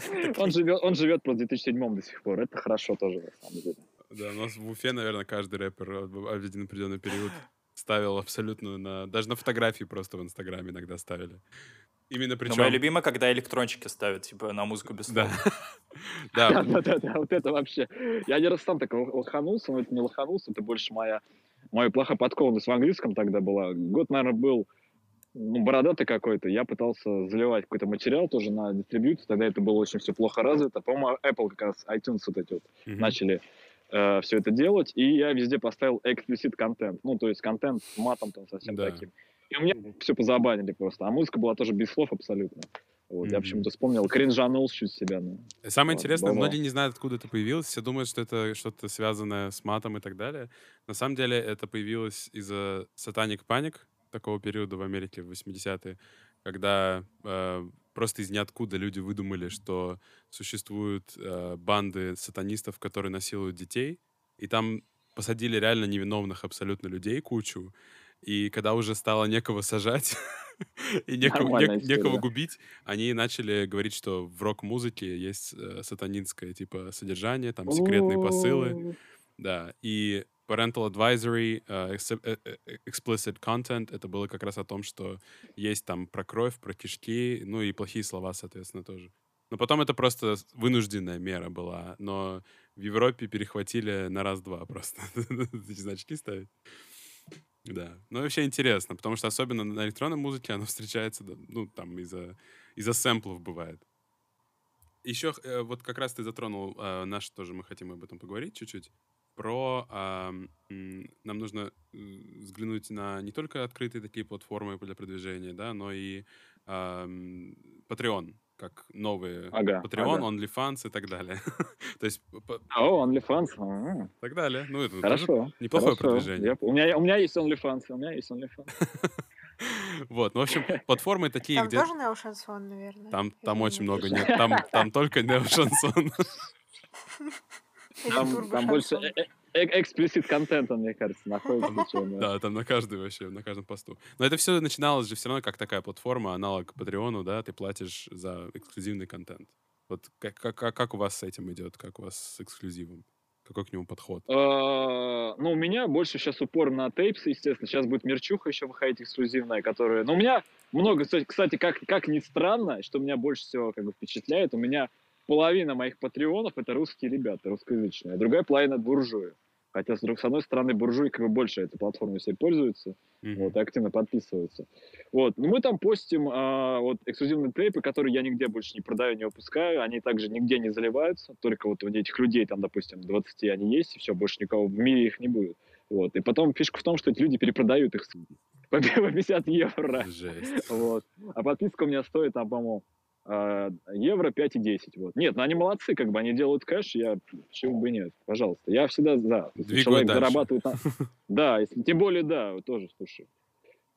он живет, он живет просто в 2007 до сих пор, это хорошо тоже, на самом деле. Да, у нас в Уфе, наверное, каждый рэпер в один определенный период ставил абсолютно на... Даже на фотографии просто в Инстаграме иногда ставили. Именно причем... Но мое любимое, когда электрончики ставят, типа, на музыку без слов. Да. Да, да, да, вот это вообще. Я один раз сам так лоханулся, но это не лоханулся, это больше моя, моя плохая подкованность в английском тогда была. Год, наверное, был ну, бородатый какой-то. Я пытался заливать какой-то материал тоже на дистрибьюцию. Тогда это было очень все плохо развито. По-моему, Apple как раз, iTunes вот эти вот mm-hmm. начали э, все это делать. И я везде поставил explicit контент. Ну, то есть контент с матом там совсем да. таким. И у меня все позабанили просто. А музыка была тоже без слов абсолютно. Вот, mm-hmm. Я почему-то вспомнил, кринжанул чуть себя. Ну. Самое вот, интересное, было. многие не знают, откуда это появилось. Все думают, что это что-то связанное с матом и так далее. На самом деле это появилось из-за Satanic Panic, такого периода в Америке в 80-е, когда э, просто из ниоткуда люди выдумали, что существуют э, банды сатанистов, которые насилуют детей, и там посадили реально невиновных абсолютно людей кучу, и когда уже стало некого сажать и некого, не, некого губить, они начали говорить, что в рок-музыке есть э, сатанинское типа содержание, там секретные посылы. Да, и parental advisory, uh, explicit content, это было как раз о том, что есть там про кровь, про кишки, ну и плохие слова, соответственно, тоже. Но потом это просто вынужденная мера была, но в Европе перехватили на раз-два просто значки ставить. Да. Ну, вообще интересно, потому что особенно на электронной музыке оно встречается, ну, там, из-за из сэмплов бывает. Еще э, вот как раз ты затронул э, наш тоже, мы хотим об этом поговорить чуть-чуть, про э, нам нужно э, взглянуть на не только открытые такие платформы для продвижения, да, но и э, Patreon. Как новые Ага, Patreon, ага. OnlyFans и так далее. То есть О, OnlyFans. м, так далее. Ну, это Хорошо. неплохое хорошо. продвижение. Я- у, меня, у меня есть OnlyFans, у меня есть OnlyFans. Вот, ну, в общем, платформы такие, Там где... тоже неошансон, наверное. Там, там Или очень много нет. Там, там только неошансон. Там, там больше эксплисит контента, мне кажется, находится. чем, да. Да, там на каждый вообще, на каждом посту. Но это все начиналось же все равно как такая платформа, аналог Патреону, да, ты платишь за эксклюзивный контент. Вот как, как, как, как у вас с этим идет, как у вас с эксклюзивом? Какой к нему подход? А, Ну, у меня больше сейчас упор на тейпсы, естественно. Сейчас будет мерчуха еще выходить эксклюзивная, которая... Ну, у меня много, кстати, кстати, как, как ни странно, что меня больше всего как бы впечатляет, у меня половина моих патреонов это русские ребята, русскоязычные, а другая половина буржуи. Хотя, с, одной стороны, буржуи как бы больше этой платформой себе пользуются, Мгм. вот, и активно подписываются. Вот, ну мы там постим а, вот эксклюзивные тейпы, которые я нигде больше не продаю, не выпускаю, они также нигде не заливаются, только вот у этих людей, там, допустим, 20 они есть, и все, больше никого в мире их не будет. Вот, и потом фишка в том, что эти люди перепродают их по 50 евро. Жесть. Вот. А подписка у меня стоит, там, по-моему, а, евро 5,10. Вот. Нет, ну они молодцы, как бы они делают кэш, я почему бы и нет, пожалуйста. Я всегда за. Если человек дальше. зарабатывает на... Да, если, тем более, да, тоже, слушай.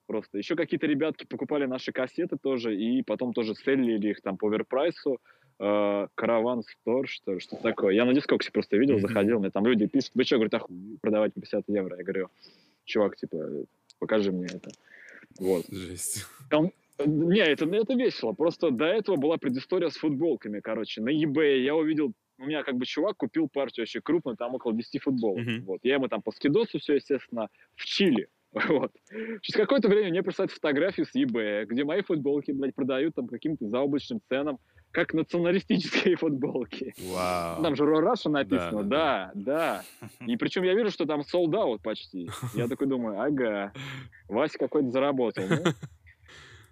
Просто еще какие-то ребятки покупали наши кассеты тоже, и потом тоже селлили их там по оверпрайсу. Караван Стор, что ли, что такое. Я на дискоксе просто видел, заходил, мне там люди пишут, вы что, говорит, оху... продавать по 50 евро? Я говорю, чувак, типа, покажи мне это. Вот. Жесть. Не, это, это весело. Просто до этого была предыстория с футболками, короче. На eBay я увидел, у меня как бы чувак купил партию очень крупную, там около 10 футболок. Мгм. Вот. Я ему там по скидосу все, естественно, в Чили. Вот. Через какое-то время мне присылают фотографию с eBay, где мои футболки, блядь, продают там каким-то заоблачным ценам, как националистические футболки. Вау. Там же Russia написано, Да, да, да. И причем я вижу, что там sold out почти. Я такой думаю, ага, Вася какой-то заработал. ну.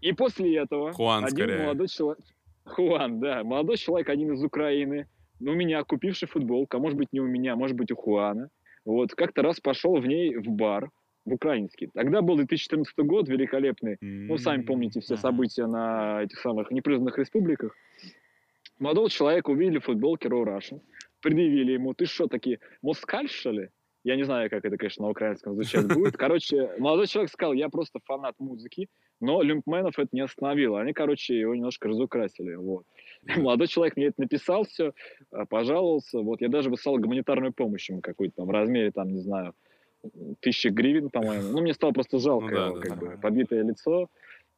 И после этого Хуан, один скорее. молодой человек... Хуан, да. Молодой человек, один из Украины, ну, у меня купивший футболку, а может быть не у меня, может быть у Хуана, вот, как-то раз пошел в ней в бар, в украинский. Тогда был 2014 год, великолепный. Ну, сами помните все события на этих самых непризнанных республиках. Молодого человека увидели в футболке Raw Russian, предъявили ему, ты что, такие, москаль, что ли? Я не знаю, как это, конечно, на украинском звучать будет. Короче, молодой человек сказал, я просто фанат музыки, но люмпменов это не остановило. Они, короче, его немножко разукрасили. Вот. Молодой человек мне это написал все, пожаловался. Вот я даже выслал гуманитарную помощь ему какую-то там в размере, там, не знаю, тысячи гривен, по-моему. Ну, мне стало просто жалко Ну да, его, да, как да. бы, побитое лицо.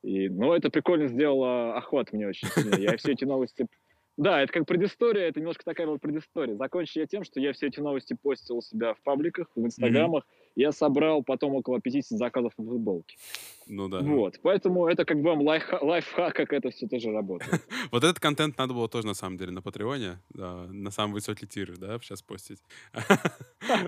И, ну, это прикольно сделало охват мне очень сильно. Я все эти новости... Да, это как предыстория, это немножко такая вот предыстория. Закончу я тем, что я все эти новости постил у себя в пабликах, в инстаграмах. Я собрал потом около 50 заказов на футболке. Ну да. Вот, поэтому это как бы вам лайфха- лайфхак, как это все тоже работает. Вот этот контент надо было тоже, на самом деле, на Патреоне, на самом высокий тир, да, сейчас постить.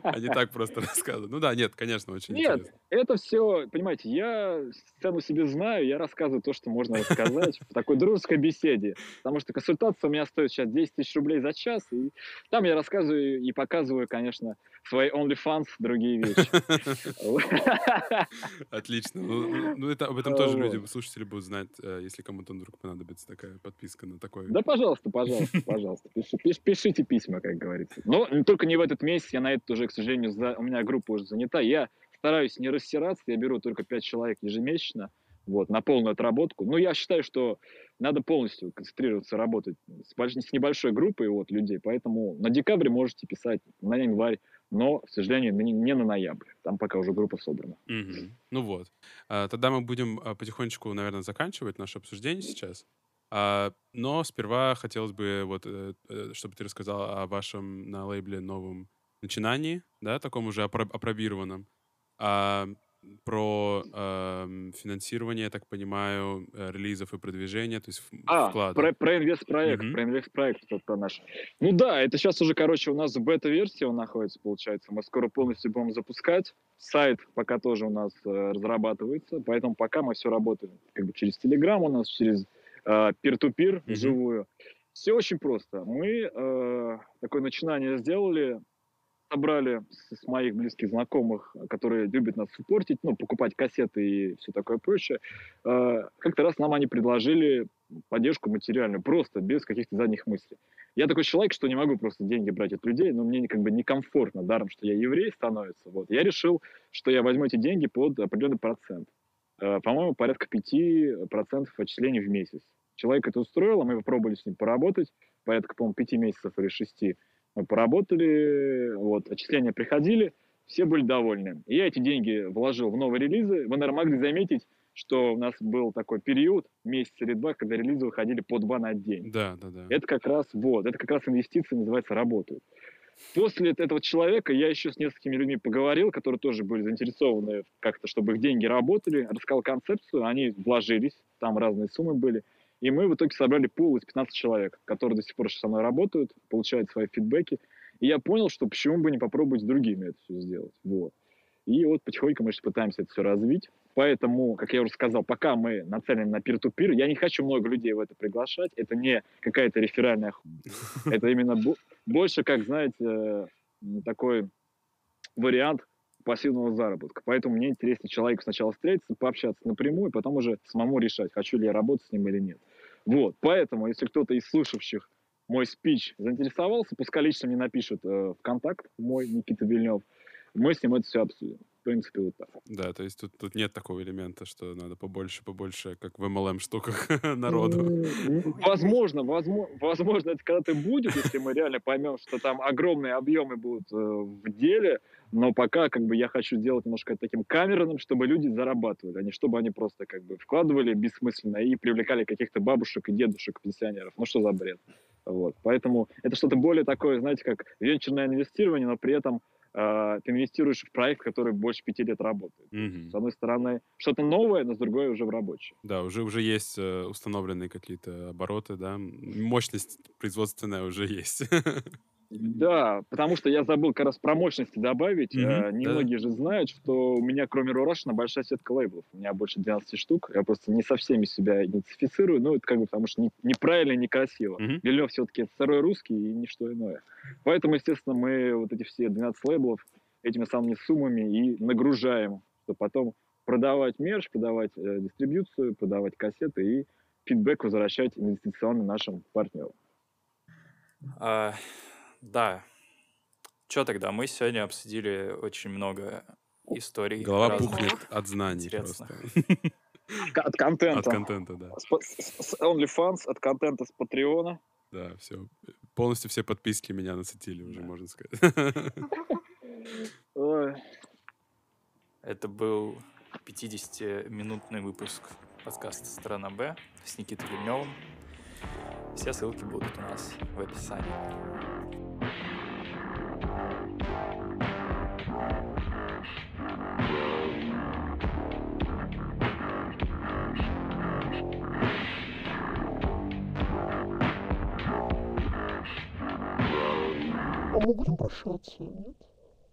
А не так просто рассказывать. Ну да, нет, конечно, очень Нет, это все, понимаете, я цену себе знаю, я рассказываю то, что можно рассказать в такой дружеской беседе. Потому что консультация у меня стоит сейчас 10 тысяч рублей за час, и там я рассказываю и показываю, конечно, свои OnlyFans, другие вещи. Отлично. Ну, ну, ну, это, об этом тоже люди, слушатели будут знать, э, если кому-то вдруг понадобится такая подписка на такой. Да, пожалуйста, пожалуйста, пожалуйста. Пиши- пиш- пишите письма, как говорится. Но только не в этот месяц, я на это уже, к сожалению, за- у меня группа уже занята. Я стараюсь не рассираться, я беру только 5 человек ежемесячно, вот, на полную отработку. Но я считаю, что надо полностью концентрироваться, работать с небольшой группой вот, людей, поэтому на декабре можете писать, на январь, но, к сожалению, не на ноябрь. Там пока уже группа собрана. Мгм. Ну вот. А, Тогда мы будем а, потихонечку, наверное, заканчивать наше обсуждение сейчас. А, Но сперва хотелось бы, вот, э, э, чтобы ты рассказал о вашем на лейбле новом начинании, да, таком уже. А, Про эм, финансирование, я так понимаю, э, релизов и продвижения, то есть А, вклады. про, про инвестпроект, Мгм. про инвестпроект это наш. Ну да, это сейчас уже, короче, у нас в бета-версии он находится, получается. Мы скоро полностью будем запускать. Сайт пока тоже у нас э, разрабатывается, поэтому пока мы все работаем как бы через Telegram у нас, через э, peer-to-peer, Мгм. вживую. Все очень просто. Мы э, такое начинание сделали собрали с, моих близких знакомых, которые любят нас суппортить, ну, покупать кассеты и все такое прочее. Э, как-то раз нам они предложили поддержку материальную, просто без каких-то задних мыслей. Я такой человек, что не могу просто деньги брать от людей, но мне как бы некомфортно, даром, что я еврей становится. Вот. Я решил, что я возьму эти деньги под определенный процент. Э, по-моему, порядка 5% отчислений в месяц. Человек это устроил, а мы попробовали с ним поработать, порядка, по-моему, 5 месяцев или 6 мы поработали, вот, отчисления приходили, все были довольны. И я эти деньги вложил в новые релизы. Вы, наверное, могли заметить, что у нас был такой период, месяц или два, когда релизы выходили по два на день. Да, да, да. Это как раз, вот, это как раз инвестиции, называется, работают. После этого человека я еще с несколькими людьми поговорил, которые тоже были заинтересованы как-то, чтобы их деньги работали, рассказал концепцию, они вложились, там разные суммы были. И мы в итоге собрали пул из 15 человек, которые до сих пор со мной работают, получают свои фидбэки. И я понял, что почему бы не попробовать с другими это все сделать. Вот. И вот потихоньку мы сейчас пытаемся это все развить. Поэтому, как я уже сказал, пока мы нацелены на peer-to-peer, я не хочу много людей в это приглашать. Это не какая-то реферальная Это именно больше, как, знаете, э, такой вариант пассивного заработка. Поэтому мне интереснее человеку сначала встретиться, пообщаться напрямую, потом уже самому решать, хочу ли я работать с ним или нет. Вот, поэтому, если кто-то из слушавших мой спич заинтересовался, пускай лично мне напишет э, в контакт мой Никита Вильнев, мы с ним это все обсудим принципе, вот так. Да, то есть тут, тут нет такого элемента, что надо побольше, побольше, как в MLM штуках народу. Возможно, возможно, возможно, это когда-то будет, если мы реально поймем, что там огромные объемы будут э, в деле, но пока как бы я хочу сделать немножко таким камерным, чтобы люди зарабатывали, а не чтобы они просто как бы вкладывали бессмысленно и привлекали каких-то бабушек и дедушек, пенсионеров. Ну что за бред? Вот. Поэтому это что-то более такое, знаете, как венчурное инвестирование, но при этом э, ты инвестируешь в проект, который больше пяти лет работает. Mm-hmm. С одной стороны, что-то новое, но с другой уже в рабочее. Да, уже, уже есть э, установленные какие-то обороты, да, мощность производственная уже есть. Да, потому что я забыл как раз про мощности добавить. Mm-hmm, Немногие да. же знают, что у меня, кроме Рурашина, большая сетка лейблов. У меня больше 12 штук. Я просто не со всеми себя идентифицирую. Ну, это как бы потому что не, неправильно и некрасиво. Mm-hmm. Вильнев все-таки второй русский и ничто иное. Поэтому, естественно, мы вот эти все 12 лейблов этими самыми суммами и нагружаем, чтобы потом продавать мерч, продавать э, дистрибьюцию, продавать кассеты и фидбэк возвращать инвестиционно нашим партнерам. А, да. Что тогда? Мы сегодня обсудили очень много историй. Голова разных. пухнет от знаний Интересно. просто. От контента. От контента, да. С OnlyFans, от контента с Патреона. Да, все. Полностью все подписки меня насытили уже, можно сказать. Это был 50-минутный выпуск подкаста «Сторона Б» с Никитой Вильневым. Все ссылки будут у нас в описании. Мы будем прощаться, нет?